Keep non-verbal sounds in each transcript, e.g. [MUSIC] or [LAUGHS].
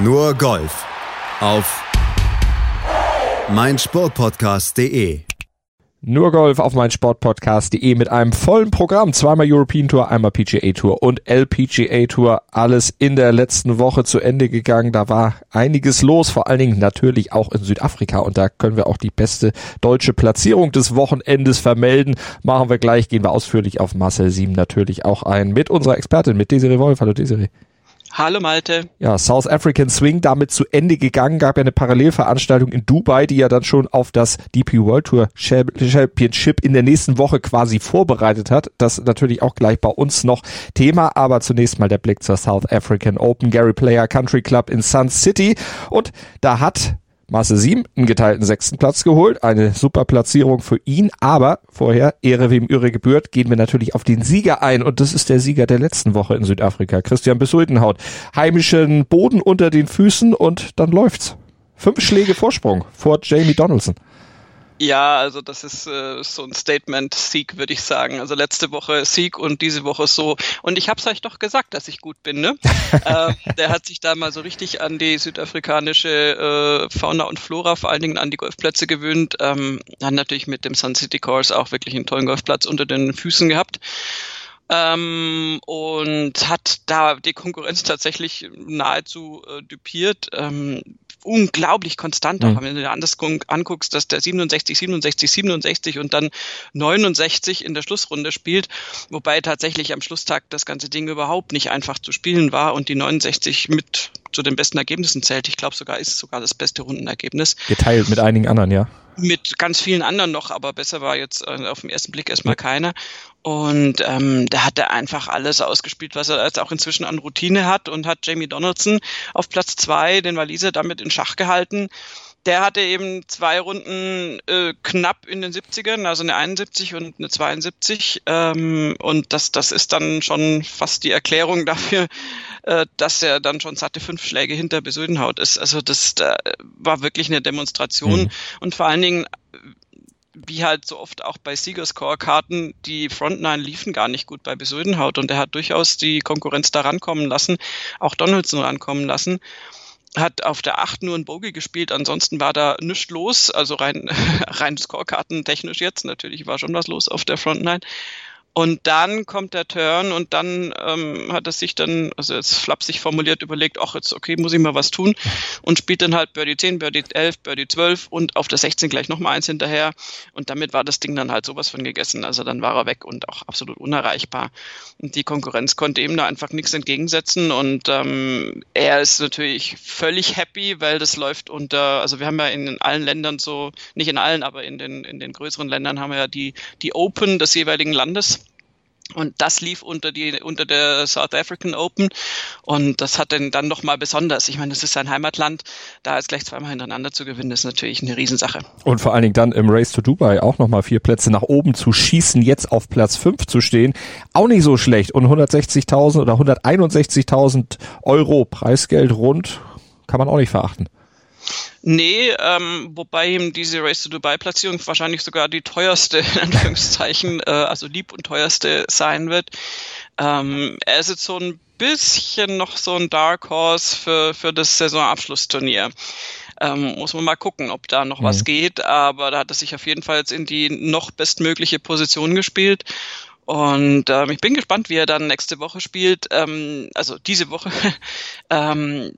Nur Golf auf meinsportpodcast.de. Nur Golf auf mein Sportpodcast.de mit einem vollen Programm. Zweimal European Tour, einmal PGA Tour und LPGA Tour. Alles in der letzten Woche zu Ende gegangen. Da war einiges los, vor allen Dingen natürlich auch in Südafrika. Und da können wir auch die beste deutsche Platzierung des Wochenendes vermelden. Machen wir gleich, gehen wir ausführlich auf Marcel Sieben natürlich auch ein. Mit unserer Expertin, mit Desiree Wolf. Hallo Desiree. Hallo Malte. Ja, South African Swing damit zu Ende gegangen. Gab ja eine Parallelveranstaltung in Dubai, die ja dann schon auf das DP World Tour Championship in der nächsten Woche quasi vorbereitet hat. Das natürlich auch gleich bei uns noch Thema. Aber zunächst mal der Blick zur South African Open Gary Player Country Club in Sun City. Und da hat Masse 7 einen geteilten sechsten Platz geholt. Eine super Platzierung für ihn. Aber vorher, Ehre wem Ehre gebührt, gehen wir natürlich auf den Sieger ein. Und das ist der Sieger der letzten Woche in Südafrika. Christian Besuldenhaut. Heimischen Boden unter den Füßen und dann läuft's. Fünf Schläge Vorsprung vor Jamie Donaldson. Ja, also das ist äh, so ein Statement-Sieg, würde ich sagen. Also letzte Woche Sieg und diese Woche so. Und ich habe es euch doch gesagt, dass ich gut bin. Ne? [LAUGHS] äh, der hat sich da mal so richtig an die südafrikanische äh, Fauna und Flora, vor allen Dingen an die Golfplätze gewöhnt. Ähm, hat natürlich mit dem Sun City Course auch wirklich einen tollen Golfplatz unter den Füßen gehabt. Ähm, und hat da die Konkurrenz tatsächlich nahezu äh, dupiert. Ähm, unglaublich konstant, auch mhm. wenn du dir anders anguckst, dass der 67, 67, 67 und dann 69 in der Schlussrunde spielt, wobei tatsächlich am Schlusstag das ganze Ding überhaupt nicht einfach zu spielen war und die 69 mit zu den besten Ergebnissen zählt. Ich glaube sogar ist sogar das beste Rundenergebnis. Geteilt mit einigen anderen, ja. Mit ganz vielen anderen noch, aber besser war jetzt äh, auf den ersten Blick erstmal keiner. Und ähm, da hat er einfach alles ausgespielt, was er jetzt auch inzwischen an Routine hat und hat Jamie Donaldson auf Platz zwei, den Waliser, damit in Schach gehalten. Der hatte eben zwei Runden äh, knapp in den 70ern, also eine 71 und eine 72. Ähm, und das, das ist dann schon fast die Erklärung dafür, äh, dass er dann schon satte fünf Schläge hinter Besudenhaut ist. Also das da war wirklich eine Demonstration. Mhm. Und vor allen Dingen wie halt so oft auch bei Siegerscore-Karten, die Frontline liefen gar nicht gut bei Besudenhaut und er hat durchaus die Konkurrenz da rankommen lassen, auch Donaldson rankommen lassen hat auf der 8 nur ein Bogey gespielt, ansonsten war da nichts los, also rein, [LAUGHS] rein Scorekarten technisch jetzt, natürlich war schon was los auf der Frontline. Und dann kommt der Turn und dann ähm, hat er sich dann, also jetzt flapsig formuliert, überlegt, ach jetzt okay, muss ich mal was tun und spielt dann halt Birdie 10, Birdie 11, Birdie 12 und auf der 16 gleich nochmal eins hinterher und damit war das Ding dann halt sowas von gegessen. Also dann war er weg und auch absolut unerreichbar. Und die Konkurrenz konnte ihm da einfach nichts entgegensetzen und ähm, er ist natürlich völlig happy, weil das läuft unter, also wir haben ja in allen Ländern so, nicht in allen, aber in den, in den größeren Ländern haben wir ja die, die Open des jeweiligen Landes und das lief unter die unter der South African Open und das hat dann dann noch mal besonders. Ich meine, das ist sein Heimatland, da jetzt gleich zweimal hintereinander zu gewinnen, ist natürlich eine Riesensache. Und vor allen Dingen dann im Race to Dubai auch noch mal vier Plätze nach oben zu schießen, jetzt auf Platz fünf zu stehen, auch nicht so schlecht. Und 160.000 oder 161.000 Euro Preisgeld rund kann man auch nicht verachten. Nee, ähm, wobei ihm diese Race to Dubai-Platzierung wahrscheinlich sogar die teuerste, [LAUGHS] in Anführungszeichen, äh, also lieb und teuerste sein wird. Ähm, er ist jetzt so ein bisschen noch so ein Dark Horse für, für das Saisonabschlussturnier. Ähm, muss man mal gucken, ob da noch mhm. was geht, aber da hat er sich auf jeden Fall jetzt in die noch bestmögliche Position gespielt. Und ähm, ich bin gespannt, wie er dann nächste Woche spielt, ähm, also diese Woche. [LAUGHS] ähm,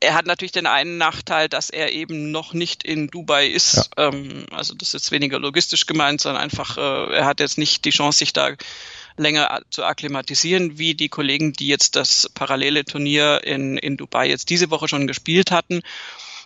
er hat natürlich den einen Nachteil, dass er eben noch nicht in Dubai ist. Ja. Ähm, also das ist jetzt weniger logistisch gemeint, sondern einfach, äh, er hat jetzt nicht die Chance, sich da länger zu akklimatisieren, wie die Kollegen, die jetzt das parallele Turnier in, in Dubai jetzt diese Woche schon gespielt hatten.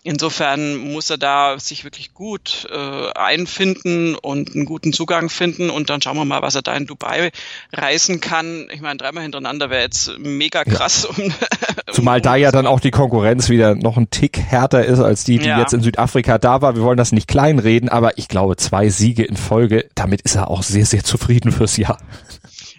Insofern muss er da sich wirklich gut äh, einfinden und einen guten Zugang finden und dann schauen wir mal, was er da in Dubai reißen kann. Ich meine, dreimal hintereinander wäre jetzt mega krass. Ja. [LAUGHS] Zumal da ja dann auch die Konkurrenz wieder noch ein Tick härter ist als die, die ja. jetzt in Südafrika da war. Wir wollen das nicht kleinreden, aber ich glaube, zwei Siege in Folge, damit ist er auch sehr, sehr zufrieden fürs Jahr.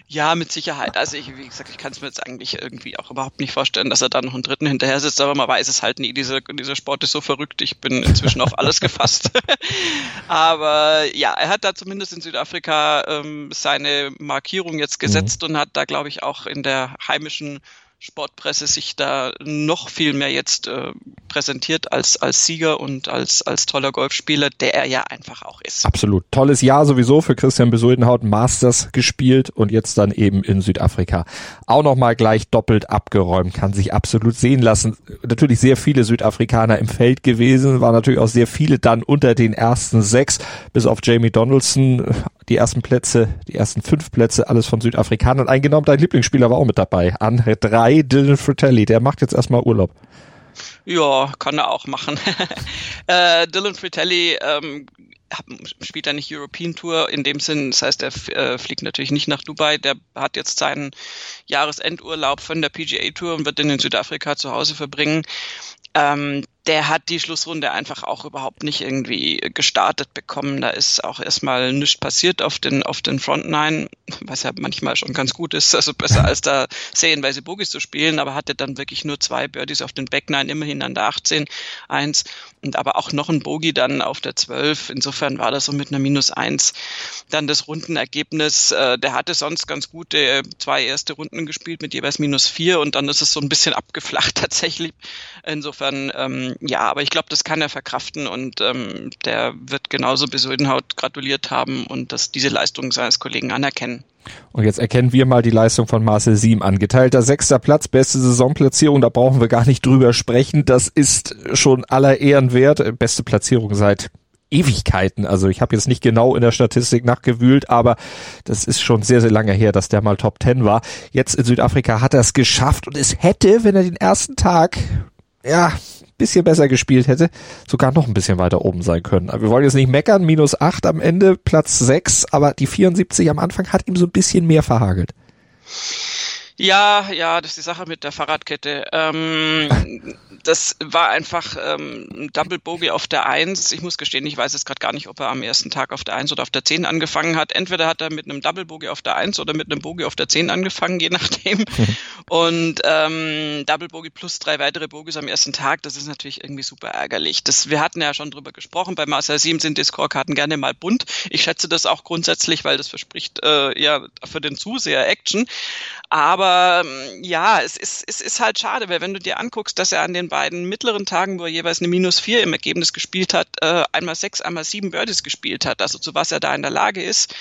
Ja, mit Sicherheit. Also ich, wie gesagt, ich kann es mir jetzt eigentlich irgendwie auch überhaupt nicht vorstellen, dass er da noch einen dritten hinterher sitzt, aber man weiß es halt nie. Dieser, dieser Sport ist so verrückt. Ich bin inzwischen auf alles gefasst. [LAUGHS] aber ja, er hat da zumindest in Südafrika ähm, seine Markierung jetzt gesetzt mhm. und hat da, glaube ich, auch in der heimischen Sportpresse sich da noch viel mehr jetzt äh, präsentiert als, als Sieger und als, als toller Golfspieler, der er ja einfach auch ist. Absolut. Tolles Jahr sowieso für Christian Besuldenhaut, Masters gespielt und jetzt dann eben in Südafrika. Auch nochmal gleich doppelt abgeräumt, kann sich absolut sehen lassen. Natürlich sehr viele Südafrikaner im Feld gewesen, war natürlich auch sehr viele dann unter den ersten sechs, bis auf Jamie Donaldson, die ersten Plätze, die ersten fünf Plätze, alles von Südafrikanern eingenommen. Dein Lieblingsspieler war auch mit dabei. An drei, Dylan Fratelli. Der macht jetzt erstmal Urlaub. Ja, kann er auch machen. [LAUGHS] äh, Dylan Fratelli ähm, spielt er nicht European Tour in dem Sinn. Das heißt, er äh, fliegt natürlich nicht nach Dubai. Der hat jetzt seinen Jahresendurlaub von der PGA Tour und wird den in Südafrika zu Hause verbringen. Ähm, der hat die Schlussrunde einfach auch überhaupt nicht irgendwie gestartet bekommen. Da ist auch erstmal nichts passiert auf den, auf den Front Nine, was ja manchmal schon ganz gut ist, also besser als da serienweise Bogies zu spielen, aber hatte dann wirklich nur zwei Birdies auf den Back Nine, immerhin an der 18, eins und aber auch noch ein Bogie dann auf der 12. Insofern war das so mit einer Minus eins dann das Rundenergebnis. Äh, der hatte sonst ganz gute zwei erste Runden gespielt mit jeweils minus vier und dann ist es so ein bisschen [LAUGHS] abgeflacht tatsächlich. Insofern ja, aber ich glaube, das kann er verkraften und ähm, der wird genauso Besuldenhaut gratuliert haben und dass diese Leistung seines Kollegen anerkennen. Und jetzt erkennen wir mal die Leistung von Marcel Siem an. Geteilter sechster Platz, beste Saisonplatzierung, da brauchen wir gar nicht drüber sprechen. Das ist schon aller Ehren wert. Beste Platzierung seit Ewigkeiten. Also ich habe jetzt nicht genau in der Statistik nachgewühlt, aber das ist schon sehr, sehr lange her, dass der mal Top Ten war. Jetzt in Südafrika hat er es geschafft und es hätte, wenn er den ersten Tag ja, bisschen besser gespielt hätte, sogar noch ein bisschen weiter oben sein können. Wir wollen jetzt nicht meckern, minus acht am Ende, Platz sechs, aber die 74 am Anfang hat ihm so ein bisschen mehr verhagelt. Ja, ja, das ist die Sache mit der Fahrradkette. Ähm, das war einfach ähm, ein Double Bogey auf der Eins. Ich muss gestehen, ich weiß jetzt gerade gar nicht, ob er am ersten Tag auf der Eins oder auf der Zehn angefangen hat. Entweder hat er mit einem Double Bogey auf der Eins oder mit einem Bogey auf der Zehn angefangen, je nachdem. [LAUGHS] Und ähm, Double Bogey plus drei weitere Bogies am ersten Tag, das ist natürlich irgendwie super ärgerlich. Das, wir hatten ja schon drüber gesprochen, bei Marcel 7 sind die Scorekarten gerne mal bunt. Ich schätze das auch grundsätzlich, weil das verspricht äh, ja für den Zuseher Action. Aber ähm, ja, es ist, es ist halt schade, weil wenn du dir anguckst, dass er an den beiden mittleren Tagen, wo er jeweils eine Minus vier im Ergebnis gespielt hat, äh, einmal sechs, einmal sieben Birdies gespielt hat, also zu was er da in der Lage ist,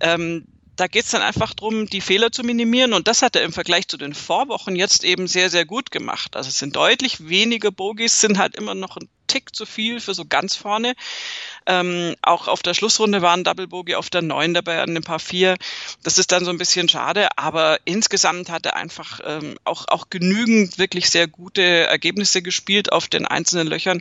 ähm, da geht's dann einfach drum, die Fehler zu minimieren. Und das hat er im Vergleich zu den Vorwochen jetzt eben sehr, sehr gut gemacht. Also es sind deutlich weniger Bogies, sind halt immer noch ein Tick zu viel für so ganz vorne. Ähm, auch auf der Schlussrunde waren Double Bogey auf der 9 dabei an ein paar 4. Das ist dann so ein bisschen schade, aber insgesamt hat er einfach ähm, auch, auch genügend wirklich sehr gute Ergebnisse gespielt auf den einzelnen Löchern,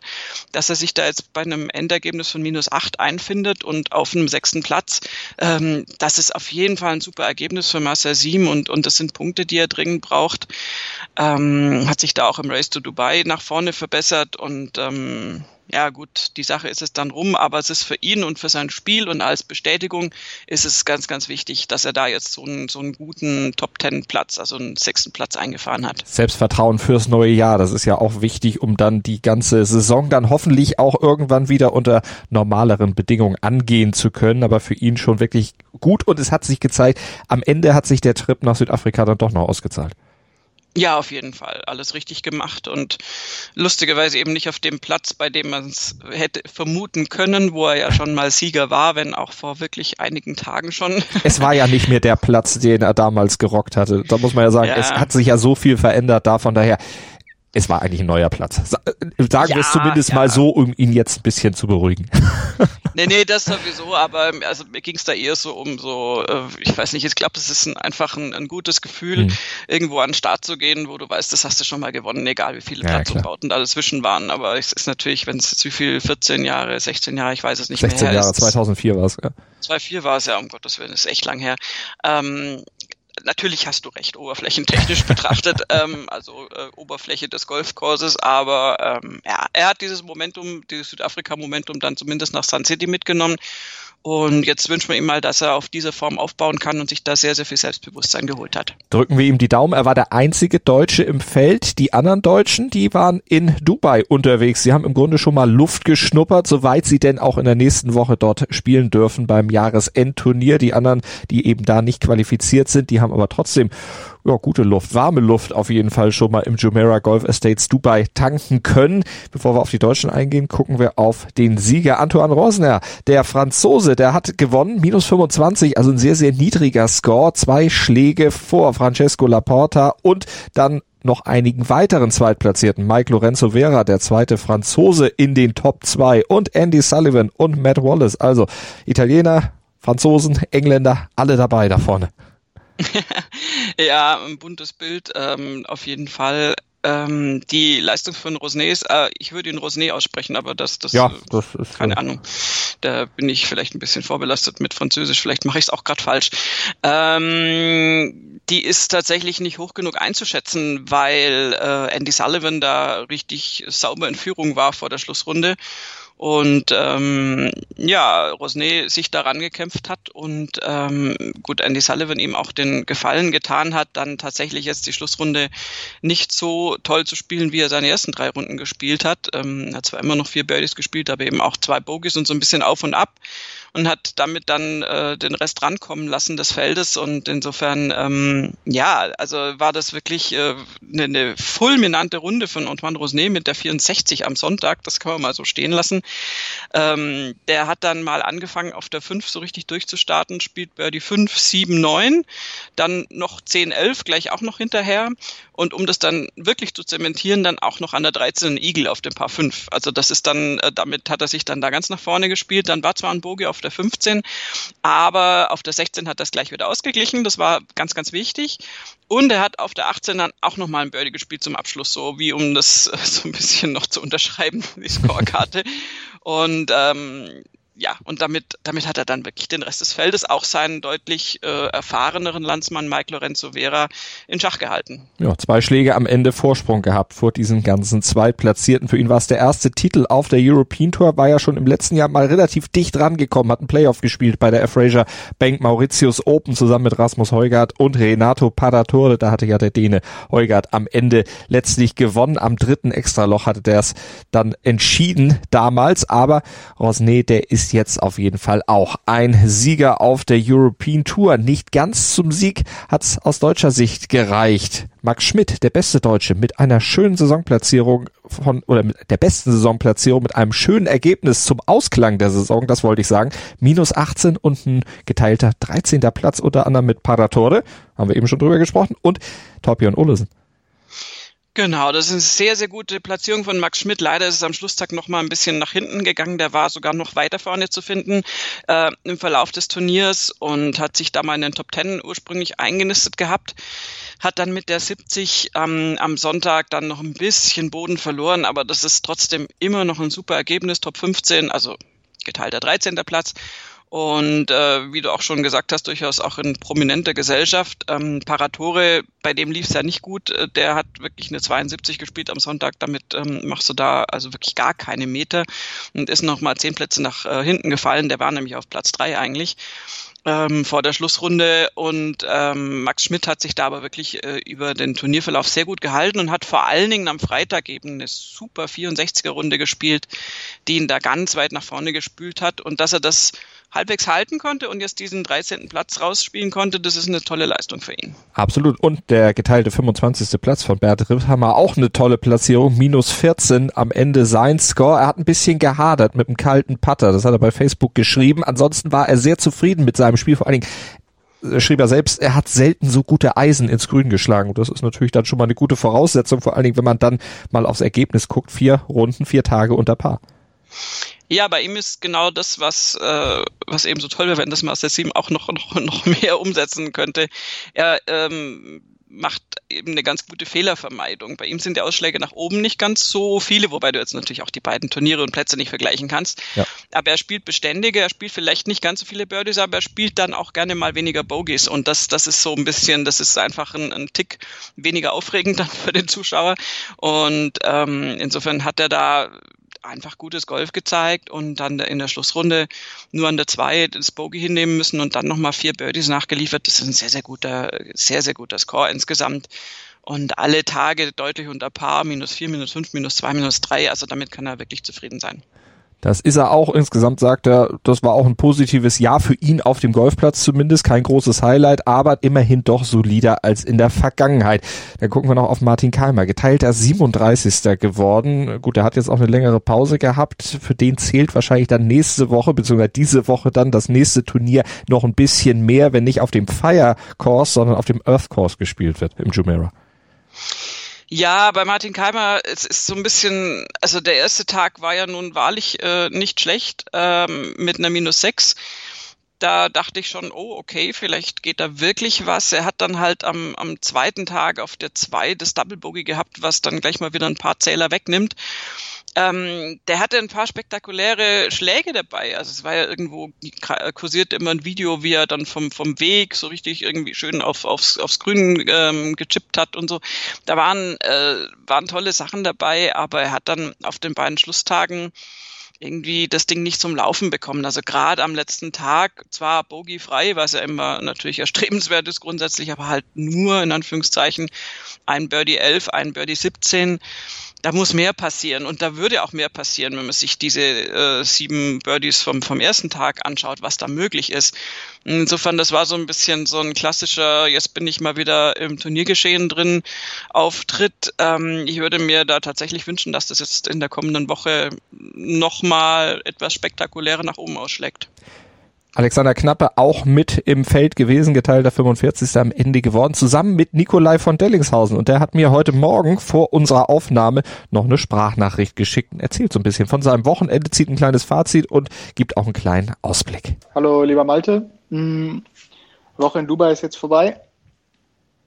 dass er sich da jetzt bei einem Endergebnis von minus 8 einfindet und auf einem sechsten Platz. Ähm, das ist auf jeden Fall ein super Ergebnis für Marcel Siem und, und das sind Punkte, die er dringend braucht. Ähm, hat sich da auch im Race to Dubai nach vorne verbessert und ähm, ja gut, die Sache ist es dann rum, aber es ist für ihn und für sein Spiel und als Bestätigung ist es ganz, ganz wichtig, dass er da jetzt so einen, so einen guten Top-Ten-Platz, also einen sechsten Platz eingefahren hat. Selbstvertrauen fürs neue Jahr, das ist ja auch wichtig, um dann die ganze Saison dann hoffentlich auch irgendwann wieder unter normaleren Bedingungen angehen zu können, aber für ihn schon wirklich gut und es hat sich gezeigt, am Ende hat sich der Trip nach Südafrika dann doch noch ausgezahlt. Ja, auf jeden Fall. Alles richtig gemacht und lustigerweise eben nicht auf dem Platz, bei dem man es hätte vermuten können, wo er ja schon mal Sieger war, wenn auch vor wirklich einigen Tagen schon. [LAUGHS] Es war ja nicht mehr der Platz, den er damals gerockt hatte. Da muss man ja sagen, ja. es hat sich ja so viel verändert da, von daher es war eigentlich ein neuer Platz. Äh, sagen ja, wir es zumindest ja. mal so, um ihn jetzt ein bisschen zu beruhigen. [LAUGHS] Nee, nee, das sowieso, aber also mir ging es da eher so um so, äh, ich weiß nicht, ich glaube, es ist ein, einfach ein, ein, gutes Gefühl, hm. irgendwo an den Start zu gehen, wo du weißt, das hast du schon mal gewonnen, egal wie viele ja, Platzumbauten da dazwischen waren. Aber es ist natürlich, wenn es jetzt wie viel, 14 Jahre, 16 Jahre, ich weiß es nicht 16 mehr. 16 Jahre, 2004 war es, ja. 2004 war es ja, um Gottes Willen, ist echt lang her. Ähm, natürlich hast du recht, oberflächentechnisch betrachtet, [LAUGHS] ähm, also äh, Oberfläche des Golfkurses, aber ähm, ja, er hat dieses Momentum, dieses Südafrika-Momentum dann zumindest nach Sun City mitgenommen und jetzt wünschen wir ihm mal, dass er auf diese Form aufbauen kann und sich da sehr, sehr viel Selbstbewusstsein geholt hat. Drücken wir ihm die Daumen. Er war der einzige Deutsche im Feld. Die anderen Deutschen, die waren in Dubai unterwegs. Sie haben im Grunde schon mal Luft geschnuppert, soweit sie denn auch in der nächsten Woche dort spielen dürfen beim Jahresendturnier. Die anderen, die eben da nicht qualifiziert sind, die haben aber trotzdem ja, gute Luft, warme Luft auf jeden Fall schon mal im Jumeirah Golf Estates Dubai tanken können. Bevor wir auf die Deutschen eingehen, gucken wir auf den Sieger Antoine Rosner. Der Franzose, der hat gewonnen, minus 25, also ein sehr, sehr niedriger Score. Zwei Schläge vor Francesco Laporta und dann noch einigen weiteren Zweitplatzierten. Mike Lorenzo Vera, der zweite Franzose in den Top 2 und Andy Sullivan und Matt Wallace. Also Italiener, Franzosen, Engländer, alle dabei da vorne. [LAUGHS] ja, ein buntes Bild, ähm, auf jeden Fall. Ähm, die Leistung von Rosnets, äh, ich würde ihn Rosnet aussprechen, aber das, das, ja, das ist keine so. Ahnung. Da bin ich vielleicht ein bisschen vorbelastet mit Französisch, vielleicht mache ich es auch gerade falsch. Ähm, die ist tatsächlich nicht hoch genug einzuschätzen, weil äh, Andy Sullivan da richtig sauber in Führung war vor der Schlussrunde und ähm, ja, Rosné sich daran gekämpft hat und ähm, gut, Andy Sullivan ihm auch den Gefallen getan hat, dann tatsächlich jetzt die Schlussrunde nicht so toll zu spielen, wie er seine ersten drei Runden gespielt hat. Ähm, er hat zwar immer noch vier Birdies gespielt, aber eben auch zwei Bogies und so ein bisschen auf und ab und hat damit dann äh, den Rest rankommen lassen des Feldes. Und insofern, ähm, ja, also war das wirklich äh, eine, eine fulminante Runde von Antoine Rosnet mit der 64 am Sonntag. Das kann man mal so stehen lassen. Ähm, der hat dann mal angefangen, auf der 5 so richtig durchzustarten, spielt Birdie 5, 7, 9, dann noch 10, 11, gleich auch noch hinterher. Und um das dann wirklich zu zementieren, dann auch noch an der 13 Eagle auf dem Paar 5. Also das ist dann, äh, damit hat er sich dann da ganz nach vorne gespielt. Dann war zwar ein Bogie auf der 15, aber auf der 16 hat das gleich wieder ausgeglichen. Das war ganz, ganz wichtig. Und er hat auf der 18 dann auch nochmal ein Birdie gespielt zum Abschluss, so wie um das [LAUGHS] so ein bisschen noch zu unterschreiben, die Scorekarte. Und ähm, ja, und damit, damit hat er dann wirklich den Rest des Feldes, auch seinen deutlich äh, erfahreneren Landsmann Mike Lorenzo Vera in Schach gehalten. Ja, zwei Schläge am Ende Vorsprung gehabt vor diesen ganzen Zweitplatzierten. Für ihn war es der erste Titel auf der European Tour, war ja schon im letzten Jahr mal relativ dicht rangekommen, hat einen Playoff gespielt bei der Fraser Bank Mauritius Open zusammen mit Rasmus Heugart und Renato Paratore. Da hatte ja der Däne Heugart am Ende letztlich gewonnen. Am dritten Extraloch hatte der es dann entschieden damals, aber Rosnet, der ist jetzt auf jeden Fall auch ein Sieger auf der European Tour. Nicht ganz zum Sieg hat es aus deutscher Sicht gereicht. Max Schmidt, der beste Deutsche, mit einer schönen Saisonplatzierung von, oder mit der besten Saisonplatzierung, mit einem schönen Ergebnis zum Ausklang der Saison, das wollte ich sagen. Minus 18 und ein geteilter 13. Platz, unter anderem mit Paratore, haben wir eben schon drüber gesprochen, und Torbjörn Olesen. Genau, das ist eine sehr, sehr gute Platzierung von Max Schmidt. Leider ist es am Schlusstag noch mal ein bisschen nach hinten gegangen. Der war sogar noch weiter vorne zu finden äh, im Verlauf des Turniers und hat sich da mal in den Top Ten ursprünglich eingenistet gehabt. Hat dann mit der 70 ähm, am Sonntag dann noch ein bisschen Boden verloren, aber das ist trotzdem immer noch ein super Ergebnis. Top 15, also geteilter 13. Platz und äh, wie du auch schon gesagt hast, durchaus auch in prominenter Gesellschaft. Ähm, Paratore, bei dem lief es ja nicht gut. Äh, der hat wirklich eine 72 gespielt am Sonntag. Damit ähm, machst du da also wirklich gar keine Meter und ist noch mal zehn Plätze nach äh, hinten gefallen. Der war nämlich auf Platz drei eigentlich ähm, vor der Schlussrunde und ähm, Max Schmidt hat sich da aber wirklich äh, über den Turnierverlauf sehr gut gehalten und hat vor allen Dingen am Freitag eben eine super 64er Runde gespielt, die ihn da ganz weit nach vorne gespült hat und dass er das halbwegs halten konnte und jetzt diesen 13. Platz rausspielen konnte, das ist eine tolle Leistung für ihn. Absolut. Und der geteilte 25. Platz von Bert Ritthammer, auch eine tolle Platzierung, minus 14 am Ende sein Score. Er hat ein bisschen gehadert mit dem kalten Putter, das hat er bei Facebook geschrieben. Ansonsten war er sehr zufrieden mit seinem Spiel, vor allen Dingen äh, schrieb er selbst, er hat selten so gute Eisen ins Grün geschlagen. Und das ist natürlich dann schon mal eine gute Voraussetzung, vor allen Dingen, wenn man dann mal aufs Ergebnis guckt. Vier Runden, vier Tage unter Paar. Ja, bei ihm ist genau das, was, äh, was eben so toll wäre, wenn das Master 7 auch noch, noch, noch mehr umsetzen könnte. Er ähm, macht eben eine ganz gute Fehlervermeidung. Bei ihm sind die Ausschläge nach oben nicht ganz so viele, wobei du jetzt natürlich auch die beiden Turniere und Plätze nicht vergleichen kannst. Ja. Aber er spielt beständiger, er spielt vielleicht nicht ganz so viele Birdies, aber er spielt dann auch gerne mal weniger Bogies. Und das, das ist so ein bisschen, das ist einfach ein, ein Tick weniger aufregend dann für den Zuschauer. Und ähm, insofern hat er da einfach gutes Golf gezeigt und dann in der Schlussrunde nur an der 2 das Bogey hinnehmen müssen und dann nochmal vier Birdies nachgeliefert. Das ist ein sehr, sehr guter, sehr, sehr guter Score insgesamt. Und alle Tage deutlich unter Paar, minus 4, minus 5, minus 2, minus 3. Also damit kann er wirklich zufrieden sein. Das ist er auch. Insgesamt sagt er, das war auch ein positives Jahr für ihn auf dem Golfplatz zumindest. Kein großes Highlight, aber immerhin doch solider als in der Vergangenheit. Dann gucken wir noch auf Martin Keimer. Geteilter 37. geworden. Gut, er hat jetzt auch eine längere Pause gehabt. Für den zählt wahrscheinlich dann nächste Woche, beziehungsweise diese Woche dann das nächste Turnier noch ein bisschen mehr, wenn nicht auf dem Fire Course, sondern auf dem Earth Course gespielt wird im Jumeirah. Ja, bei Martin Keimer, es ist so ein bisschen, also der erste Tag war ja nun wahrlich äh, nicht schlecht ähm, mit einer Minus 6 da dachte ich schon, oh, okay, vielleicht geht da wirklich was. Er hat dann halt am, am zweiten Tag auf der 2 das Double Bogey gehabt, was dann gleich mal wieder ein paar Zähler wegnimmt. Ähm, der hatte ein paar spektakuläre Schläge dabei. Also es war ja irgendwo, kursiert immer ein Video, wie er dann vom, vom Weg so richtig irgendwie schön auf, aufs, aufs Grün ähm, gechippt hat und so. Da waren, äh, waren tolle Sachen dabei, aber er hat dann auf den beiden Schlusstagen irgendwie das Ding nicht zum Laufen bekommen. Also gerade am letzten Tag, zwar bogiefrei, was ja immer natürlich erstrebenswert ist grundsätzlich, aber halt nur in Anführungszeichen ein Birdie 11, ein Birdie 17 da muss mehr passieren und da würde auch mehr passieren, wenn man sich diese äh, sieben Birdies vom, vom ersten Tag anschaut, was da möglich ist. Insofern, das war so ein bisschen so ein klassischer, jetzt bin ich mal wieder im Turniergeschehen drin, Auftritt. Ähm, ich würde mir da tatsächlich wünschen, dass das jetzt in der kommenden Woche nochmal etwas spektakulärer nach oben ausschlägt. Alexander Knappe auch mit im Feld gewesen, geteilter 45. am Ende geworden, zusammen mit Nikolai von Dellingshausen. Und der hat mir heute Morgen vor unserer Aufnahme noch eine Sprachnachricht geschickt und erzählt so ein bisschen von seinem Wochenende, zieht ein kleines Fazit und gibt auch einen kleinen Ausblick. Hallo, lieber Malte. Hm, Woche in Dubai ist jetzt vorbei.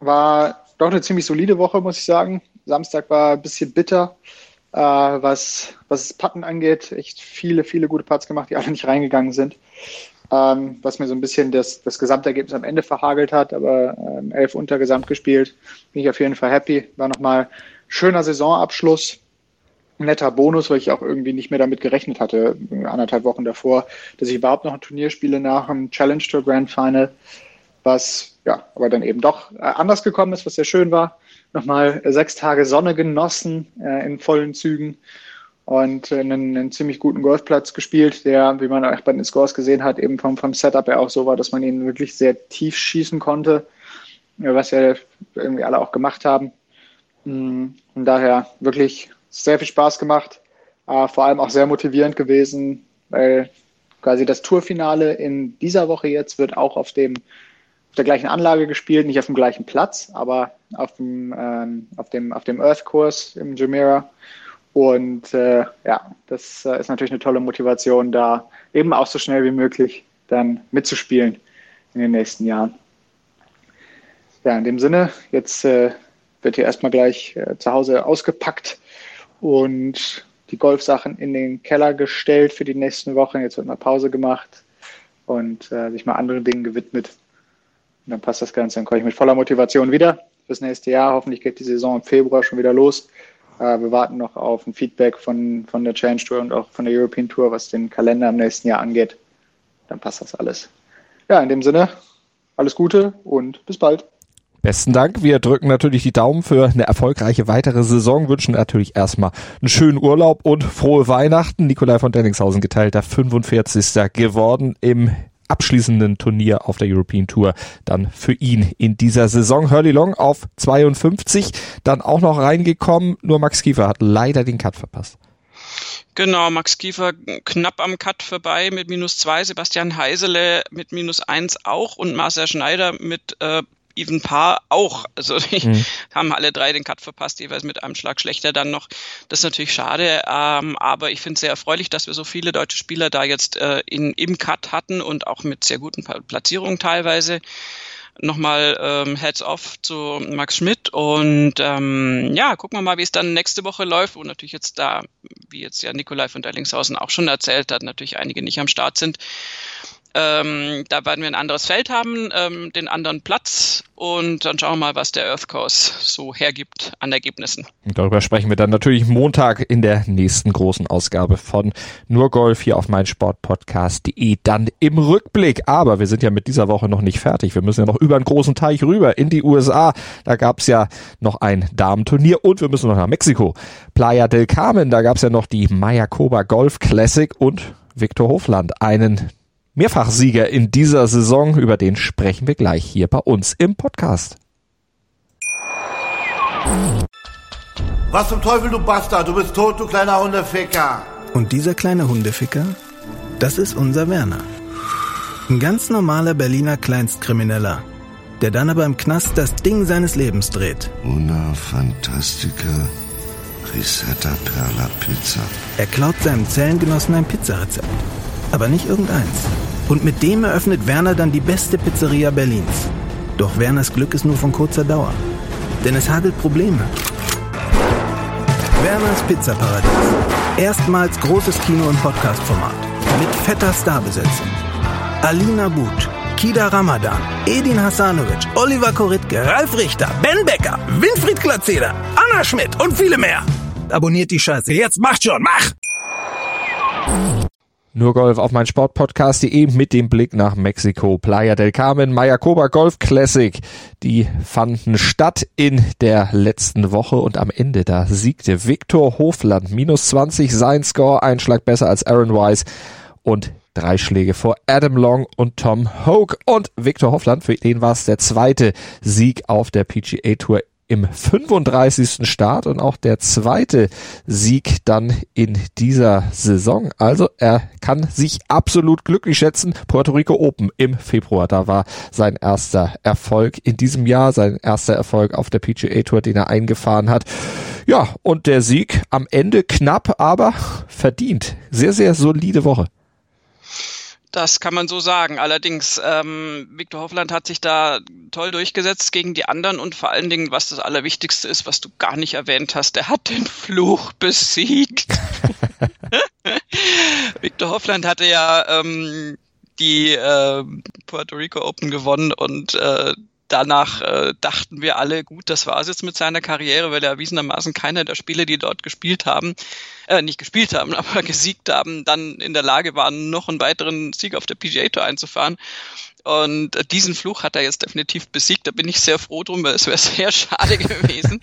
War doch eine ziemlich solide Woche, muss ich sagen. Samstag war ein bisschen bitter, äh, was, was das Patten angeht. Echt viele, viele gute Putts gemacht, die alle nicht reingegangen sind ähm, was mir so ein bisschen das, das Gesamtergebnis am Ende verhagelt hat, aber ähm, elf unter Gesamt gespielt. Bin ich auf jeden Fall happy. War nochmal schöner Saisonabschluss. Netter Bonus, weil ich auch irgendwie nicht mehr damit gerechnet hatte, anderthalb Wochen davor, dass ich überhaupt noch ein Turnier spiele nach dem Challenge Tour Grand Final, was ja, aber dann eben doch äh, anders gekommen ist, was sehr schön war. Nochmal sechs Tage Sonne genossen äh, in vollen Zügen und einen, einen, ziemlich guten Golfplatz gespielt, der, wie man auch bei den Scores gesehen hat, eben vom, vom Setup her auch so war, dass man ihn wirklich sehr tief schießen konnte, was ja irgendwie alle auch gemacht haben. Mm, und daher wirklich sehr viel Spaß gemacht, äh, vor allem auch sehr motivierend gewesen, weil quasi das Tourfinale in dieser Woche jetzt wird auch auf dem auf der gleichen Anlage gespielt, nicht auf dem gleichen Platz, aber auf dem, ähm, auf dem, auf dem Earth-Kurs im Jumeirah. Und äh, ja, das äh, ist natürlich eine tolle Motivation, da eben auch so schnell wie möglich dann mitzuspielen in den nächsten Jahren. Ja, in dem Sinne, jetzt äh, wird hier erstmal gleich äh, zu Hause ausgepackt und die Golfsachen in den Keller gestellt für die nächsten Wochen. Jetzt wird mal Pause gemacht und äh, sich mal anderen Dingen gewidmet. Und dann passt das Ganze, dann komme ich mit voller Motivation wieder fürs nächste Jahr. Hoffentlich geht die Saison im Februar schon wieder los. Äh, wir warten noch auf ein Feedback von, von der Change Tour und auch von der European Tour, was den Kalender im nächsten Jahr angeht. Dann passt das alles. Ja, in dem Sinne, alles Gute und bis bald. Besten Dank. Wir drücken natürlich die Daumen für eine erfolgreiche weitere Saison, wünschen natürlich erstmal einen schönen Urlaub und frohe Weihnachten. Nikolai von Denningshausen geteilter 45. geworden im abschließenden Turnier auf der European Tour dann für ihn in dieser Saison. Hurley Long auf 52, dann auch noch reingekommen, nur Max Kiefer hat leider den Cut verpasst. Genau, Max Kiefer knapp am Cut vorbei mit minus zwei, Sebastian Heisele mit minus eins auch und Marcel Schneider mit äh, Even Paar auch. Also die mhm. haben alle drei den Cut verpasst, jeweils mit einem Schlag schlechter dann noch. Das ist natürlich schade, ähm, aber ich finde es sehr erfreulich, dass wir so viele deutsche Spieler da jetzt äh, in, im Cut hatten und auch mit sehr guten Platzierungen teilweise. Nochmal ähm, Heads off zu Max Schmidt und ähm, ja, gucken wir mal, wie es dann nächste Woche läuft, wo natürlich jetzt da, wie jetzt ja Nikolai von Derlingshausen auch schon erzählt hat, natürlich einige nicht am Start sind. Ähm, da werden wir ein anderes Feld haben, ähm, den anderen Platz und dann schauen wir mal, was der Earth Course so hergibt an Ergebnissen. Und darüber sprechen wir dann natürlich Montag in der nächsten großen Ausgabe von Nur Golf hier auf meinsportpodcast.de dann im Rückblick. Aber wir sind ja mit dieser Woche noch nicht fertig. Wir müssen ja noch über einen großen Teich rüber in die USA. Da gab's ja noch ein Damenturnier und wir müssen noch nach Mexiko. Playa del Carmen, da gab's ja noch die Mayacoba Golf Classic und Victor Hofland, einen Mehrfachsieger in dieser Saison. Über den sprechen wir gleich hier bei uns im Podcast. Was zum Teufel, du Bastard? Du bist tot, du kleiner Hundeficker. Und dieser kleine Hundeficker, das ist unser Werner. Ein ganz normaler Berliner Kleinstkrimineller, der dann aber im Knast das Ding seines Lebens dreht. Una Fantastica Risetta Perla Pizza. Er klaut seinem Zellengenossen ein Pizzarezept. Aber nicht irgendeins. Und mit dem eröffnet Werner dann die beste Pizzeria Berlins. Doch Werners Glück ist nur von kurzer Dauer. Denn es hagelt Probleme. Werners Pizzaparadies. Erstmals großes Kino- und Podcast-Format. Mit fetter Starbesetzung. Alina But, Kida Ramadan, Edin Hasanovic, Oliver Koritke, Ralf Richter, Ben Becker, Winfried Glatzeder, Anna Schmidt und viele mehr. Abonniert die Scheiße. Jetzt macht schon, mach! Nur Golf auf mein Sportpodcast.de mit dem Blick nach Mexiko. Playa del Carmen, Mayacoba Golf Classic. Die fanden statt in der letzten Woche und am Ende da siegte Viktor Hofland. Minus 20 sein Score, ein Schlag besser als Aaron Wise und drei Schläge vor Adam Long und Tom Hoke. Und Viktor Hofland, für den war es der zweite Sieg auf der PGA Tour im 35. Start und auch der zweite Sieg dann in dieser Saison. Also er kann sich absolut glücklich schätzen. Puerto Rico Open im Februar, da war sein erster Erfolg in diesem Jahr, sein erster Erfolg auf der PGA Tour, den er eingefahren hat. Ja, und der Sieg am Ende knapp, aber verdient. Sehr, sehr solide Woche. Das kann man so sagen. Allerdings, ähm, Viktor Hoffland hat sich da toll durchgesetzt gegen die anderen und vor allen Dingen, was das Allerwichtigste ist, was du gar nicht erwähnt hast, der hat den Fluch besiegt. [LAUGHS] Viktor Hoffland hatte ja ähm, die äh, Puerto Rico Open gewonnen und äh, danach äh, dachten wir alle, gut, das war es jetzt mit seiner Karriere, weil er erwiesenermaßen keiner der Spieler, die dort gespielt haben, äh, nicht gespielt haben, [LAUGHS] aber gesiegt haben, dann in der Lage waren, noch einen weiteren Sieg auf der PGA Tour einzufahren. Und diesen Fluch hat er jetzt definitiv besiegt. Da bin ich sehr froh drum, weil es wäre [LAUGHS] sehr schade gewesen.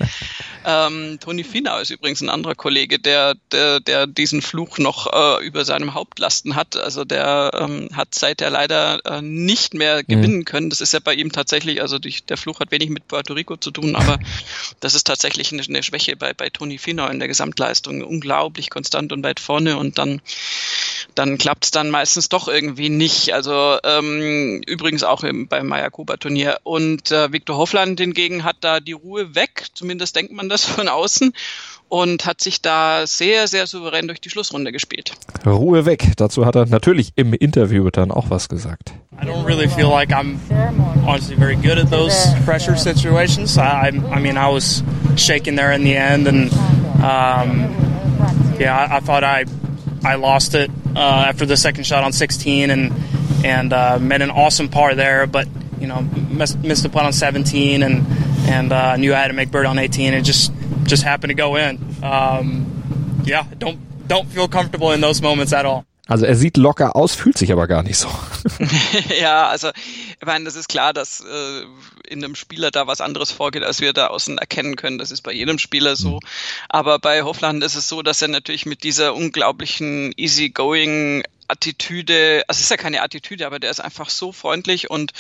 ähm, Toni Finau ist übrigens ein anderer Kollege, der, der, der diesen Fluch noch äh, über seinem Hauptlasten hat. Also der ähm, hat seither leider äh, nicht mehr gewinnen können. Das ist ja bei ihm tatsächlich, also die, der Fluch hat wenig mit Puerto Rico zu tun, aber das ist tatsächlich eine, eine Schwäche bei, bei Toni Finau in der Gesamtleistung. Unglaublich konstant und weit vorne und dann, dann klappt es dann meistens doch irgendwie nicht. Also ähm, übrigens auch im, beim Mayakoba-Turnier. Und äh, Viktor Hoffland hingegen hat da die Ruhe weg, zumindest denkt man das [LAUGHS] von außen, und hat sich da sehr, sehr souverän durch die Schlussrunde gespielt. Ruhe weg. Dazu hat er natürlich im Interview dann auch was gesagt. I don't really feel like I'm honestly very good at those pressure situations. I, I mean, I was shaking there in the end, and um, yeah, I, I thought I I lost it uh, after the second shot on 16, and and uh, made an awesome par there, but you know missed, missed the putt on 17, and and uh, knew I had to make bird on 18. It just just happened to go in. Um, yeah, don't don't feel comfortable in those moments at all. Also er sieht locker aus, fühlt sich aber gar nicht so. [LAUGHS] [LAUGHS] ja, also ich meine, das ist klar, dass äh, in einem Spieler da was anderes vorgeht, als wir da außen erkennen können. Das ist bei jedem Spieler so. Mhm. Aber bei Hofland ist es so, dass er natürlich mit dieser unglaublichen easygoing Attitüde, also es ist ja keine Attitüde, aber der ist einfach so freundlich und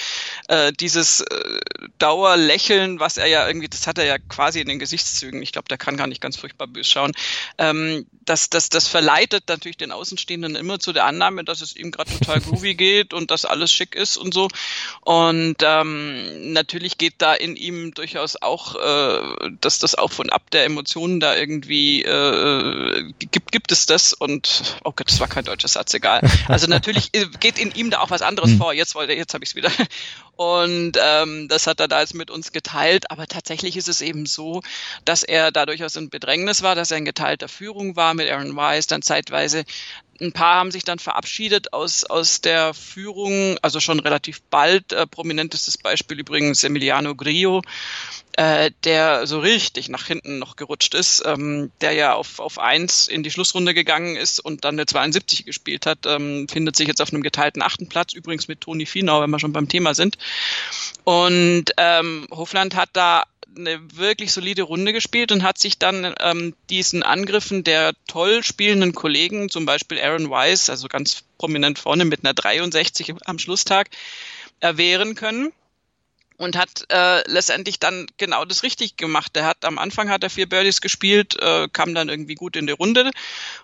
äh, dieses äh, Dauerlächeln, was er ja irgendwie, das hat er ja quasi in den Gesichtszügen, ich glaube, der kann gar nicht ganz furchtbar böse schauen, ähm, das, das, das verleitet natürlich den Außenstehenden immer zu der Annahme, dass es ihm gerade total [LAUGHS] groovy geht und dass alles schick ist und so. Und ähm, natürlich geht da in ihm durchaus auch, äh, dass das auf und ab der Emotionen da irgendwie äh, gibt, gibt es das und oh Gott, das war kein deutscher Satz, egal. Also natürlich geht in ihm da auch was anderes vor. Jetzt wollte, jetzt habe ich es wieder. Und ähm, das hat er da jetzt mit uns geteilt. Aber tatsächlich ist es eben so, dass er da durchaus in Bedrängnis war, dass er in geteilter Führung war mit Aaron Wise, dann zeitweise ein paar haben sich dann verabschiedet aus, aus der Führung, also schon relativ bald. Äh, prominentestes Beispiel übrigens Emiliano Grillo, äh, der so richtig nach hinten noch gerutscht ist, ähm, der ja auf, auf eins in die Schlussrunde gegangen ist und dann eine 72 gespielt hat, ähm, findet sich jetzt auf einem geteilten achten Platz, übrigens mit Toni Finau, wenn wir schon beim Thema sind. Und ähm, Hofland hat da eine wirklich solide Runde gespielt und hat sich dann ähm, diesen Angriffen der toll spielenden Kollegen, zum Beispiel Aaron Wise, also ganz prominent vorne mit einer 63 am Schlusstag, erwehren können und hat äh, letztendlich dann genau das richtig gemacht. Der hat am Anfang hat er vier Birdies gespielt, äh, kam dann irgendwie gut in die Runde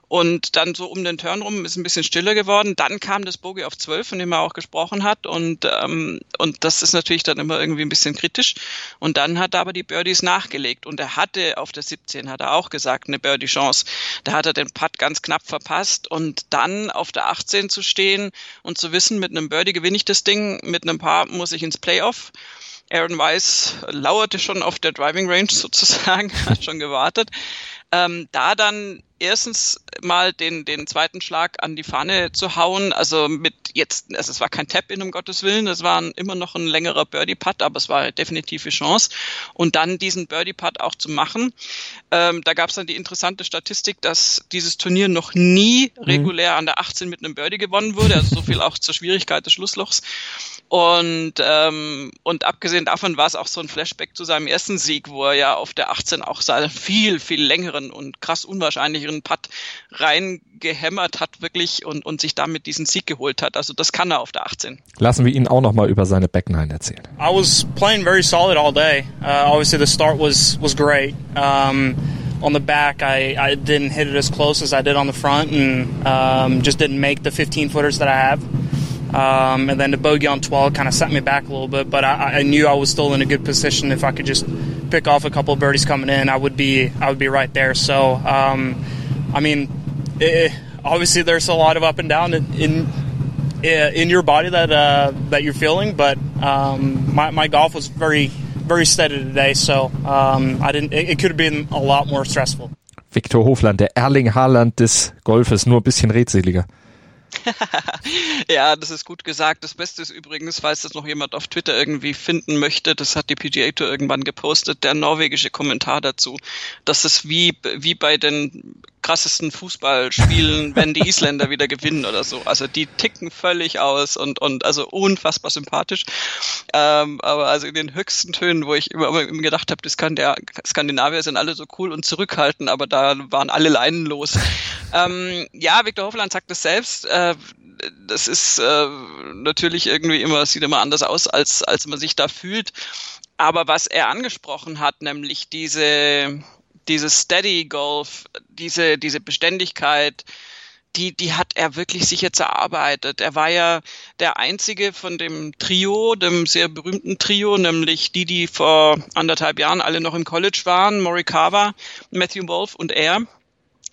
und dann so um den Turn rum ist ein bisschen stiller geworden. Dann kam das Bogey auf 12, von dem er auch gesprochen hat und ähm, und das ist natürlich dann immer irgendwie ein bisschen kritisch. Und dann hat er aber die Birdies nachgelegt und er hatte auf der 17 hat er auch gesagt eine Birdie Chance. Da hat er den Putt ganz knapp verpasst und dann auf der 18 zu stehen und zu wissen, mit einem Birdie gewinne ich das Ding, mit einem Paar muss ich ins Playoff Aaron Weiss lauerte schon auf der Driving Range sozusagen, [LAUGHS] hat schon gewartet. Ähm, da dann erstens mal den, den zweiten Schlag an die Fahne zu hauen, also mit jetzt, also es war kein Tap-In, um Gottes Willen, es war immer noch ein längerer Birdie-Putt, aber es war definitive Chance. Und dann diesen Birdie-Putt auch zu machen. Ähm, da gab es dann die interessante Statistik, dass dieses Turnier noch nie mhm. regulär an der 18 mit einem Birdie gewonnen wurde, also so viel auch zur Schwierigkeit des Schlusslochs. Und, ähm, und abgesehen davon war es auch so ein Flashback zu seinem ersten Sieg, wo er ja auf der 18 auch seinen viel, viel längeren und krass unwahrscheinlicheren Putt reingehämmert hat wirklich und, und sich damit diesen Sieg geholt hat. Also das kann er auf der 18. Lassen wir ihn auch nochmal über seine Backnine erzählen. I was playing very solid all day. Uh, obviously the start was, was great. Um, on the back, I, I didn't hit it as close as I did on the front and um, just didn't make the 15 footers that I have. Um, and then the bogey on 12 kind of set me back a little bit, but I, I, knew I was still in a good position. If I could just pick off a couple of birdies coming in, I would be I would be right there. So, um, I mean, it, obviously there's a lot of up and down in in, in your body that uh, that you're feeling, but um, my, my golf was very very steady today, so um, I didn't. It, it could have been a lot more stressful. Viktor Hofland, der Erling Haaland des Golfes, nur ein bisschen redseliger. [LAUGHS] ja, das ist gut gesagt. Das Beste ist übrigens, falls das noch jemand auf Twitter irgendwie finden möchte, das hat die PGA Tour irgendwann gepostet, der norwegische Kommentar dazu. Das ist wie, wie bei den krassesten Fußballspielen, wenn die Isländer wieder gewinnen oder so. Also die ticken völlig aus und, und also unfassbar sympathisch. Ähm, aber also in den höchsten Tönen, wo ich immer, immer gedacht habe, die Skandinavier sind alle so cool und zurückhaltend, aber da waren alle Leinen los. Ähm, ja, Viktor Hofland sagt es selbst. Äh, das ist äh, natürlich irgendwie immer, sieht immer anders aus, als, als man sich da fühlt. Aber was er angesprochen hat, nämlich diese, dieses Steady Golf, diese, diese Beständigkeit, die, die hat er wirklich sich jetzt erarbeitet. Er war ja der einzige von dem Trio, dem sehr berühmten Trio, nämlich die, die vor anderthalb Jahren alle noch im College waren, Morikawa, Matthew Wolf und er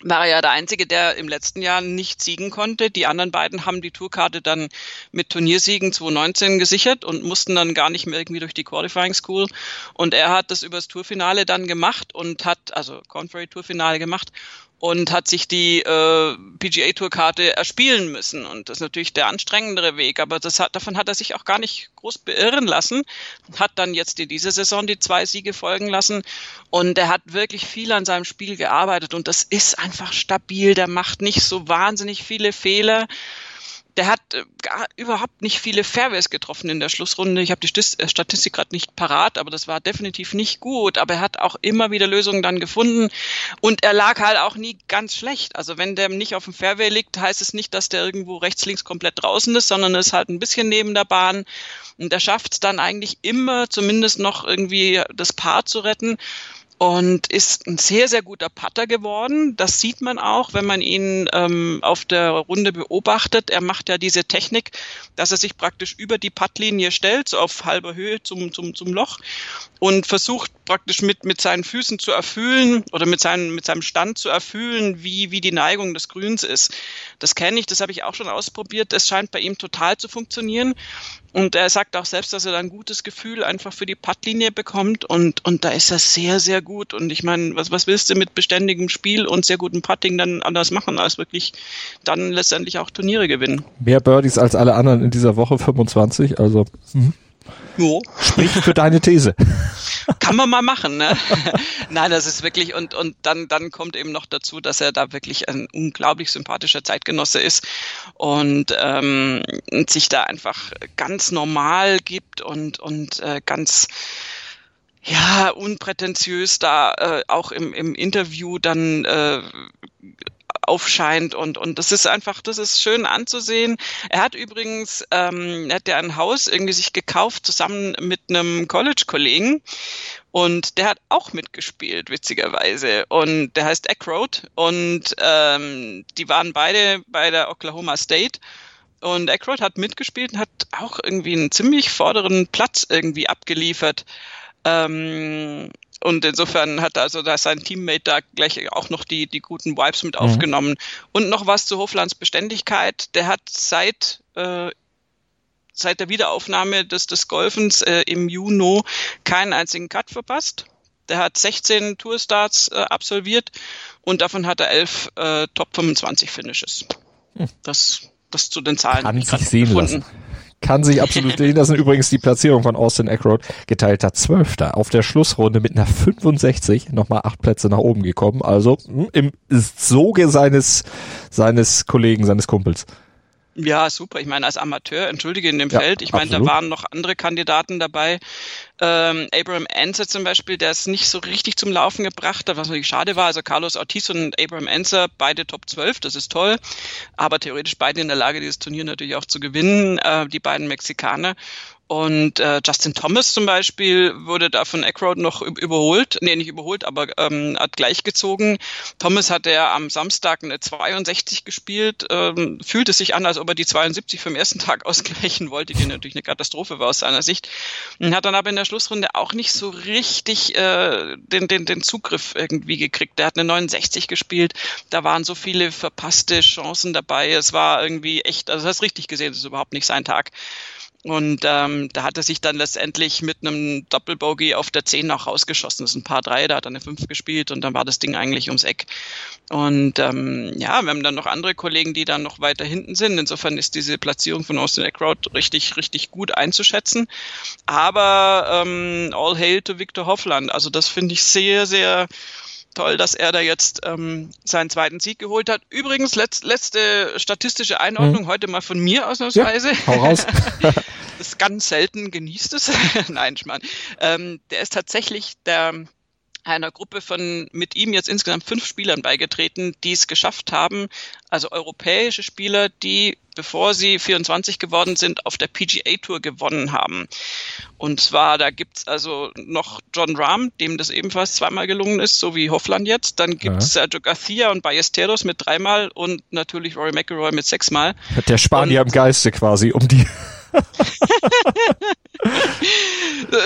war ja der Einzige, der im letzten Jahr nicht siegen konnte. Die anderen beiden haben die Tourkarte dann mit Turniersiegen 2019 gesichert und mussten dann gar nicht mehr irgendwie durch die Qualifying School. Und er hat das übers Tourfinale dann gemacht und hat, also Conferry Tourfinale gemacht und hat sich die äh, PGA Tour Karte erspielen müssen. Und das ist natürlich der anstrengendere Weg, aber das hat, davon hat er sich auch gar nicht groß beirren lassen, hat dann jetzt in dieser Saison die zwei Siege folgen lassen. Und er hat wirklich viel an seinem Spiel gearbeitet. Und das ist einfach stabil, der macht nicht so wahnsinnig viele Fehler der hat äh, gar, überhaupt nicht viele Fairways getroffen in der Schlussrunde. Ich habe die äh, Statistik gerade nicht parat, aber das war definitiv nicht gut. Aber er hat auch immer wieder Lösungen dann gefunden und er lag halt auch nie ganz schlecht. Also wenn der nicht auf dem Fairway liegt, heißt es nicht, dass der irgendwo rechts, links komplett draußen ist, sondern ist halt ein bisschen neben der Bahn. Und er schafft es dann eigentlich immer zumindest noch irgendwie das Paar zu retten. Und ist ein sehr, sehr guter Putter geworden. Das sieht man auch, wenn man ihn ähm, auf der Runde beobachtet. Er macht ja diese Technik, dass er sich praktisch über die Puttlinie stellt, so auf halber Höhe zum, zum, zum Loch und versucht praktisch mit, mit seinen Füßen zu erfüllen oder mit, seinen, mit seinem Stand zu erfüllen, wie, wie die Neigung des Grüns ist. Das kenne ich, das habe ich auch schon ausprobiert. Es scheint bei ihm total zu funktionieren. Und er sagt auch selbst, dass er da ein gutes Gefühl einfach für die Puttlinie bekommt und, und da ist er sehr, sehr gut. Und ich meine, was, was willst du mit beständigem Spiel und sehr gutem Putting dann anders machen, als wirklich dann letztendlich auch Turniere gewinnen? Mehr Birdies als alle anderen in dieser Woche, 25, also. Mhm. Jo. Spricht für deine These. [LAUGHS] Kann man mal machen, ne? [LAUGHS] Nein, das ist wirklich, und, und dann, dann kommt eben noch dazu, dass er da wirklich ein unglaublich sympathischer Zeitgenosse ist und ähm, sich da einfach ganz normal gibt und, und äh, ganz ja, unprätentiös da äh, auch im, im Interview dann äh, aufscheint und und das ist einfach, das ist schön anzusehen. Er hat übrigens, ähm, er hat ja ein Haus irgendwie sich gekauft zusammen mit einem College-Kollegen und der hat auch mitgespielt, witzigerweise. Und der heißt Eckroad und ähm, die waren beide bei der Oklahoma State. Und Eckroyd hat mitgespielt und hat auch irgendwie einen ziemlich vorderen Platz irgendwie abgeliefert. Ähm, und insofern hat also da sein Teammate da gleich auch noch die, die guten Vibes mit mhm. aufgenommen. Und noch was zu Hoflands Beständigkeit. Der hat seit, äh, seit der Wiederaufnahme des, des Golfens äh, im Juni keinen einzigen Cut verpasst. Der hat 16 Tourstarts äh, absolviert und davon hat er 11 äh, Top 25 Finishes. Hm. Das, das zu den Zahlen. Kann sich sehen gefunden. lassen kann sich absolut [LAUGHS] sehen. Das sind übrigens die Platzierung von Austin Eckroad. Geteilter Zwölfter auf der Schlussrunde mit einer 65 nochmal acht Plätze nach oben gekommen. Also hm, im Soge seines, seines Kollegen, seines Kumpels. Ja, super. Ich meine, als Amateur, entschuldige in dem ja, Feld. Ich meine, da waren noch andere Kandidaten dabei. Ähm, Abraham Anser zum Beispiel, der es nicht so richtig zum Laufen gebracht hat, was natürlich schade war. Also Carlos Ortiz und Abraham Anser, beide Top 12, das ist toll. Aber theoretisch beide in der Lage, dieses Turnier natürlich auch zu gewinnen, äh, die beiden Mexikaner. Und äh, Justin Thomas zum Beispiel wurde da von Eckroad noch überholt. Nee, nicht überholt, aber ähm, hat gleichgezogen. Thomas hat ja am Samstag eine 62 gespielt, ähm, fühlte sich an, als ob er die 72 vom ersten Tag [LAUGHS] ausgleichen wollte, die natürlich eine Katastrophe war aus seiner Sicht. Und hat dann aber in der Schlussrunde auch nicht so richtig äh, den, den, den Zugriff irgendwie gekriegt. Der hat eine 69 gespielt. Da waren so viele verpasste Chancen dabei. Es war irgendwie echt, also das hast richtig gesehen, es ist überhaupt nicht sein Tag. Und ähm, da hat er sich dann letztendlich mit einem Doppelbogey auf der 10 noch rausgeschossen. Das ist ein paar drei, da hat er eine 5 gespielt und dann war das Ding eigentlich ums Eck. Und ähm, ja, wir haben dann noch andere Kollegen, die dann noch weiter hinten sind. Insofern ist diese Platzierung von Austin Eckroyd richtig, richtig gut einzuschätzen. Aber ähm, all hail to Victor Hoffland. Also das finde ich sehr, sehr toll, dass er da jetzt ähm, seinen zweiten Sieg geholt hat. Übrigens, letzt, letzte statistische Einordnung, mhm. heute mal von mir ausnahmsweise. Ja, hau raus. [LAUGHS] [LAUGHS] das ist ganz selten, genießt es. [LAUGHS] Nein, meine, ähm, der ist tatsächlich der einer Gruppe von mit ihm jetzt insgesamt fünf Spielern beigetreten, die es geschafft haben, also europäische Spieler, die, bevor sie 24 geworden sind, auf der PGA Tour gewonnen haben. Und zwar, da gibt's also noch John Rahm, dem das ebenfalls zweimal gelungen ist, so wie Hoffland jetzt. Dann gibt's ja. Sergio Garcia und Ballesteros mit dreimal und natürlich Rory McIlroy mit sechsmal. Der Spanier und, im Geiste quasi, um die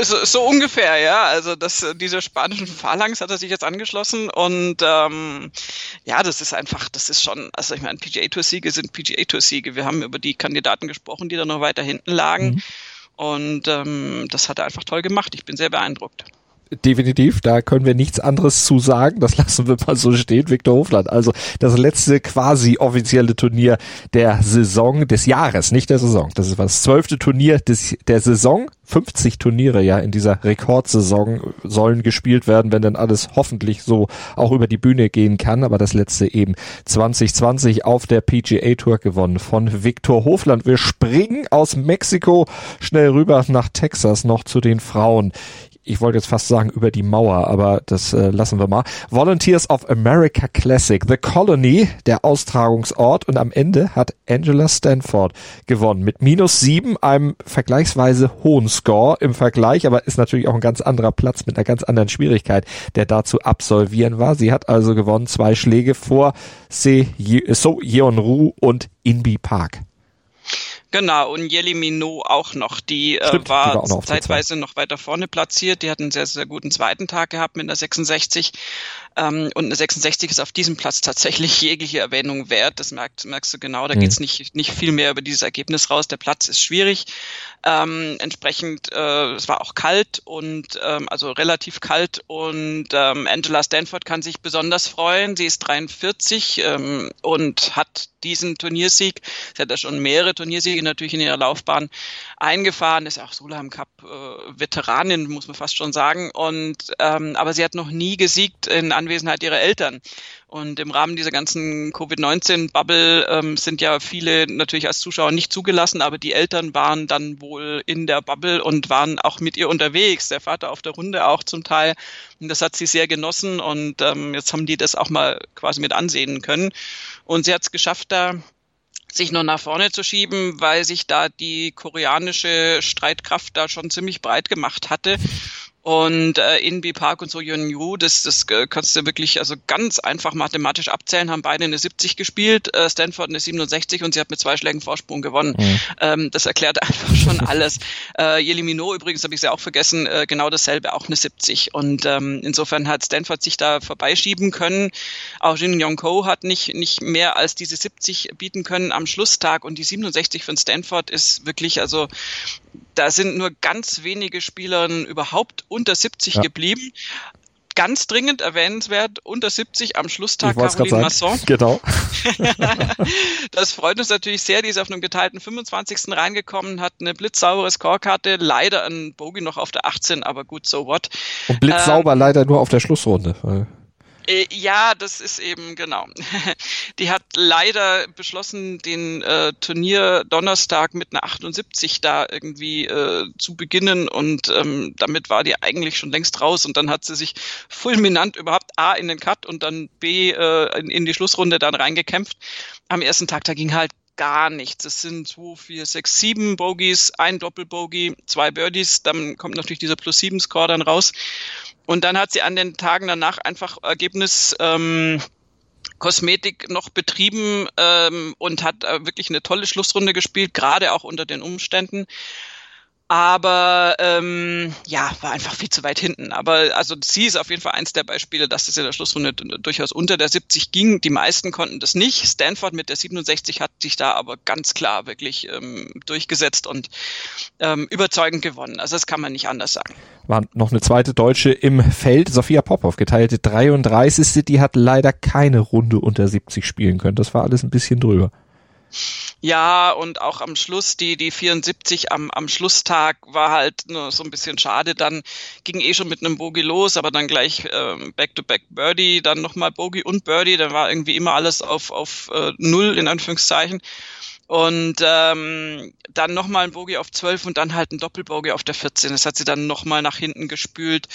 so, so, ungefähr, ja. Also das, diese spanischen Phalanx hat er sich jetzt angeschlossen und ähm, ja, das ist einfach, das ist schon, also ich meine, PGA Tour Siege sind PGA Tour Siege. Wir haben über die Kandidaten gesprochen, die da noch weiter hinten lagen. Mhm. Und ähm, das hat er einfach toll gemacht. Ich bin sehr beeindruckt. Definitiv, da können wir nichts anderes zu sagen. Das lassen wir mal so stehen, Viktor Hofland. Also das letzte quasi offizielle Turnier der Saison des Jahres, nicht der Saison. Das ist das zwölfte Turnier des, der Saison. 50 Turniere ja in dieser Rekordsaison sollen gespielt werden, wenn dann alles hoffentlich so auch über die Bühne gehen kann. Aber das letzte eben 2020 auf der PGA Tour gewonnen von Viktor Hofland. Wir springen aus Mexiko schnell rüber nach Texas noch zu den Frauen ich wollte jetzt fast sagen über die Mauer, aber das äh, lassen wir mal. Volunteers of America Classic, The Colony, der Austragungsort und am Ende hat Angela Stanford gewonnen mit minus sieben, einem vergleichsweise hohen Score im Vergleich, aber ist natürlich auch ein ganz anderer Platz mit einer ganz anderen Schwierigkeit, der da zu absolvieren war. Sie hat also gewonnen, zwei Schläge vor Se So Yeon Ru und Inbi Park. Genau, und Yeli Minot auch noch. Die, äh, Stimmt, war, die war noch zeitweise noch weiter vorne platziert. Die hat einen sehr, sehr guten zweiten Tag gehabt mit einer 66. Ähm, und eine 66 ist auf diesem Platz tatsächlich [LAUGHS] jegliche Erwähnung wert. Das merkst, merkst du genau. Da mhm. geht's nicht, nicht viel mehr über dieses Ergebnis raus. Der Platz ist schwierig. Ähm, entsprechend, äh, es war auch kalt und ähm, also relativ kalt und ähm, Angela Stanford kann sich besonders freuen. Sie ist 43 ähm, und hat diesen Turniersieg, sie hat ja schon mehrere Turniersiege natürlich in ihrer Laufbahn eingefahren, ist auch Sulam Cup äh, Veteranin, muss man fast schon sagen. Und ähm, aber sie hat noch nie gesiegt in Anwesenheit ihrer Eltern. Und im Rahmen dieser ganzen Covid-19-Bubble ähm, sind ja viele natürlich als Zuschauer nicht zugelassen, aber die Eltern waren dann wohl in der Bubble und waren auch mit ihr unterwegs. Der Vater auf der Runde auch zum Teil. Und das hat sie sehr genossen und ähm, jetzt haben die das auch mal quasi mit ansehen können. Und sie hat es geschafft, da sich noch nach vorne zu schieben, weil sich da die koreanische Streitkraft da schon ziemlich breit gemacht hatte. Und äh, Inbi Park und So Yun Yu, das, das äh, kannst du wirklich also ganz einfach mathematisch abzählen, haben beide eine 70 gespielt, äh, Stanford eine 67 und sie hat mit zwei Schlägen Vorsprung gewonnen. Mhm. Ähm, das erklärt [LAUGHS] einfach schon alles. äh, Yelimino übrigens, habe ich sie auch vergessen, äh, genau dasselbe, auch eine 70. Und ähm, insofern hat Stanford sich da vorbeischieben können. Auch Jin Yong Ko hat nicht, nicht mehr als diese 70 bieten können am Schlusstag. Und die 67 von Stanford ist wirklich, also da sind nur ganz wenige Spielerinnen überhaupt unter 70 ja. geblieben. Ganz dringend erwähnenswert, unter 70 am Schlusstag Caroline Masson. [LAUGHS] Genau. [LAUGHS] das freut uns natürlich sehr. Die ist auf einem geteilten 25. reingekommen, hat eine blitzsaubere Scorekarte, leider ein Bogey noch auf der 18, aber gut, so what. Und blitzsauber ähm, leider nur auf der Schlussrunde. Äh, ja, das ist eben genau. [LAUGHS] Die hat leider beschlossen, den äh, Turnier Donnerstag mit einer 78 da irgendwie äh, zu beginnen und ähm, damit war die eigentlich schon längst raus und dann hat sie sich fulminant überhaupt A in den Cut und dann B äh, in, in die Schlussrunde dann reingekämpft. Am ersten Tag, da ging halt gar nichts. Es sind 2, 4, 6, 7 Bogies, ein Doppelbogey, zwei Birdies, dann kommt natürlich dieser Plus 7 Score dann raus. Und dann hat sie an den Tagen danach einfach Ergebnis ähm, Kosmetik noch betrieben ähm, und hat äh, wirklich eine tolle Schlussrunde gespielt, gerade auch unter den Umständen. Aber ähm, ja, war einfach viel zu weit hinten. Aber also sie ist auf jeden Fall eins der Beispiele, dass es in der Schlussrunde durchaus unter der 70 ging. Die meisten konnten das nicht. Stanford mit der 67 hat sich da aber ganz klar wirklich ähm, durchgesetzt und ähm, überzeugend gewonnen. Also das kann man nicht anders sagen. War noch eine zweite Deutsche im Feld, Sophia Popov, geteilte 33. Die hat leider keine Runde unter 70 spielen können. Das war alles ein bisschen drüber. Ja, und auch am Schluss, die, die 74 am, am Schlusstag war halt nur so ein bisschen schade. Dann ging eh schon mit einem Bogey los, aber dann gleich ähm, Back-to-Back Birdie, dann nochmal Bogey und Birdie. Dann war irgendwie immer alles auf, auf äh, Null in Anführungszeichen. Und ähm, dann nochmal ein Bogey auf 12 und dann halt ein Doppelbogey auf der 14. Das hat sie dann nochmal nach hinten gespült.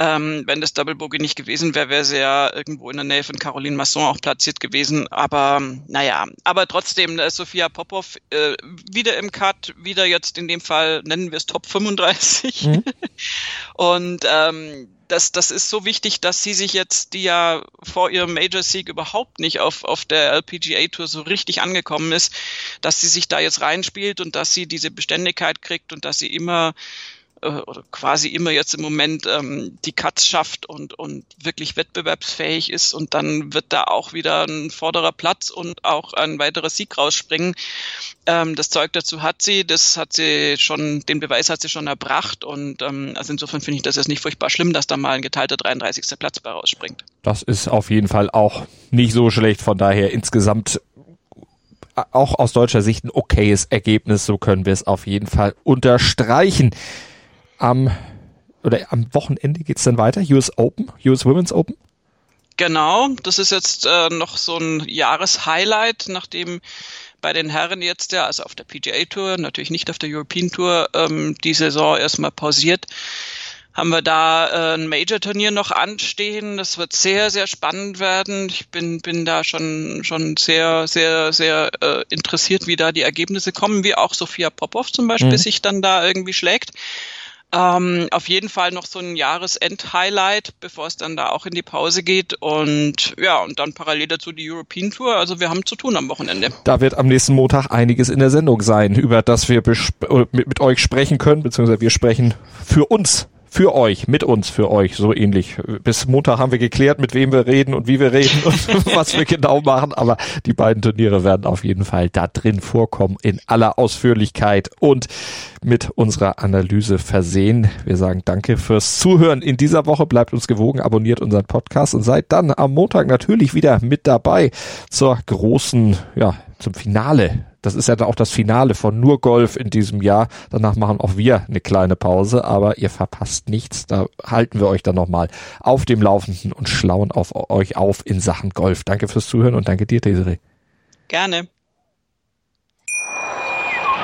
Ähm, wenn das Double nicht gewesen wäre, wäre sie ja irgendwo in der Nähe von Caroline Masson auch platziert gewesen. Aber naja, aber trotzdem, da ist Sophia Popov äh, wieder im Cut, wieder jetzt in dem Fall nennen wir es Top 35. Mhm. [LAUGHS] und ähm, das, das ist so wichtig, dass sie sich jetzt, die ja vor ihrem Major-Sieg überhaupt nicht auf, auf der LPGA-Tour so richtig angekommen ist, dass sie sich da jetzt reinspielt und dass sie diese Beständigkeit kriegt und dass sie immer äh, oder quasi immer jetzt im Moment ähm, die Cuts schafft und, und wirklich wettbewerbsfähig ist und dann wird da auch wieder ein vorderer Platz und auch ein weiterer Sieg rausspringen. Ähm, das Zeug dazu hat sie, das hat sie schon, den Beweis hat sie schon erbracht und ähm, also insofern finde ich das jetzt nicht furchtbar schlimm, dass da mal ein geteilter 33. Platz bei rausspringt. Das ist auf jeden Fall auch nicht so schlecht, von daher insgesamt auch aus deutscher Sicht ein okayes Ergebnis, so können wir es auf jeden Fall unterstreichen am oder am Wochenende geht's dann weiter, US Open, US Women's Open. Genau, das ist jetzt äh, noch so ein Jahreshighlight, nachdem bei den Herren jetzt ja, also auf der PGA Tour, natürlich nicht auf der European Tour, ähm, die Saison erstmal pausiert haben wir da äh, ein Major-Turnier noch anstehen. Das wird sehr, sehr spannend werden. Ich bin, bin da schon, schon sehr, sehr, sehr äh, interessiert, wie da die Ergebnisse kommen, wie auch Sophia Popov zum Beispiel mhm. sich dann da irgendwie schlägt. Ähm, auf jeden Fall noch so ein Jahresend-Highlight, bevor es dann da auch in die Pause geht. Und ja, und dann parallel dazu die European Tour. Also wir haben zu tun am Wochenende. Da wird am nächsten Montag einiges in der Sendung sein, über das wir mit, mit euch sprechen können, beziehungsweise wir sprechen für uns für euch, mit uns, für euch, so ähnlich. Bis Montag haben wir geklärt, mit wem wir reden und wie wir reden und [LAUGHS] was wir genau machen, aber die beiden Turniere werden auf jeden Fall da drin vorkommen in aller Ausführlichkeit und mit unserer Analyse versehen. Wir sagen danke fürs Zuhören in dieser Woche. Bleibt uns gewogen, abonniert unseren Podcast und seid dann am Montag natürlich wieder mit dabei zur großen, ja, zum Finale das ist ja auch das Finale von nur Golf in diesem Jahr. Danach machen auch wir eine kleine Pause, aber ihr verpasst nichts. Da halten wir euch dann nochmal auf dem Laufenden und schlauen auf euch auf in Sachen Golf. Danke fürs Zuhören und danke dir, Desiree. Gerne.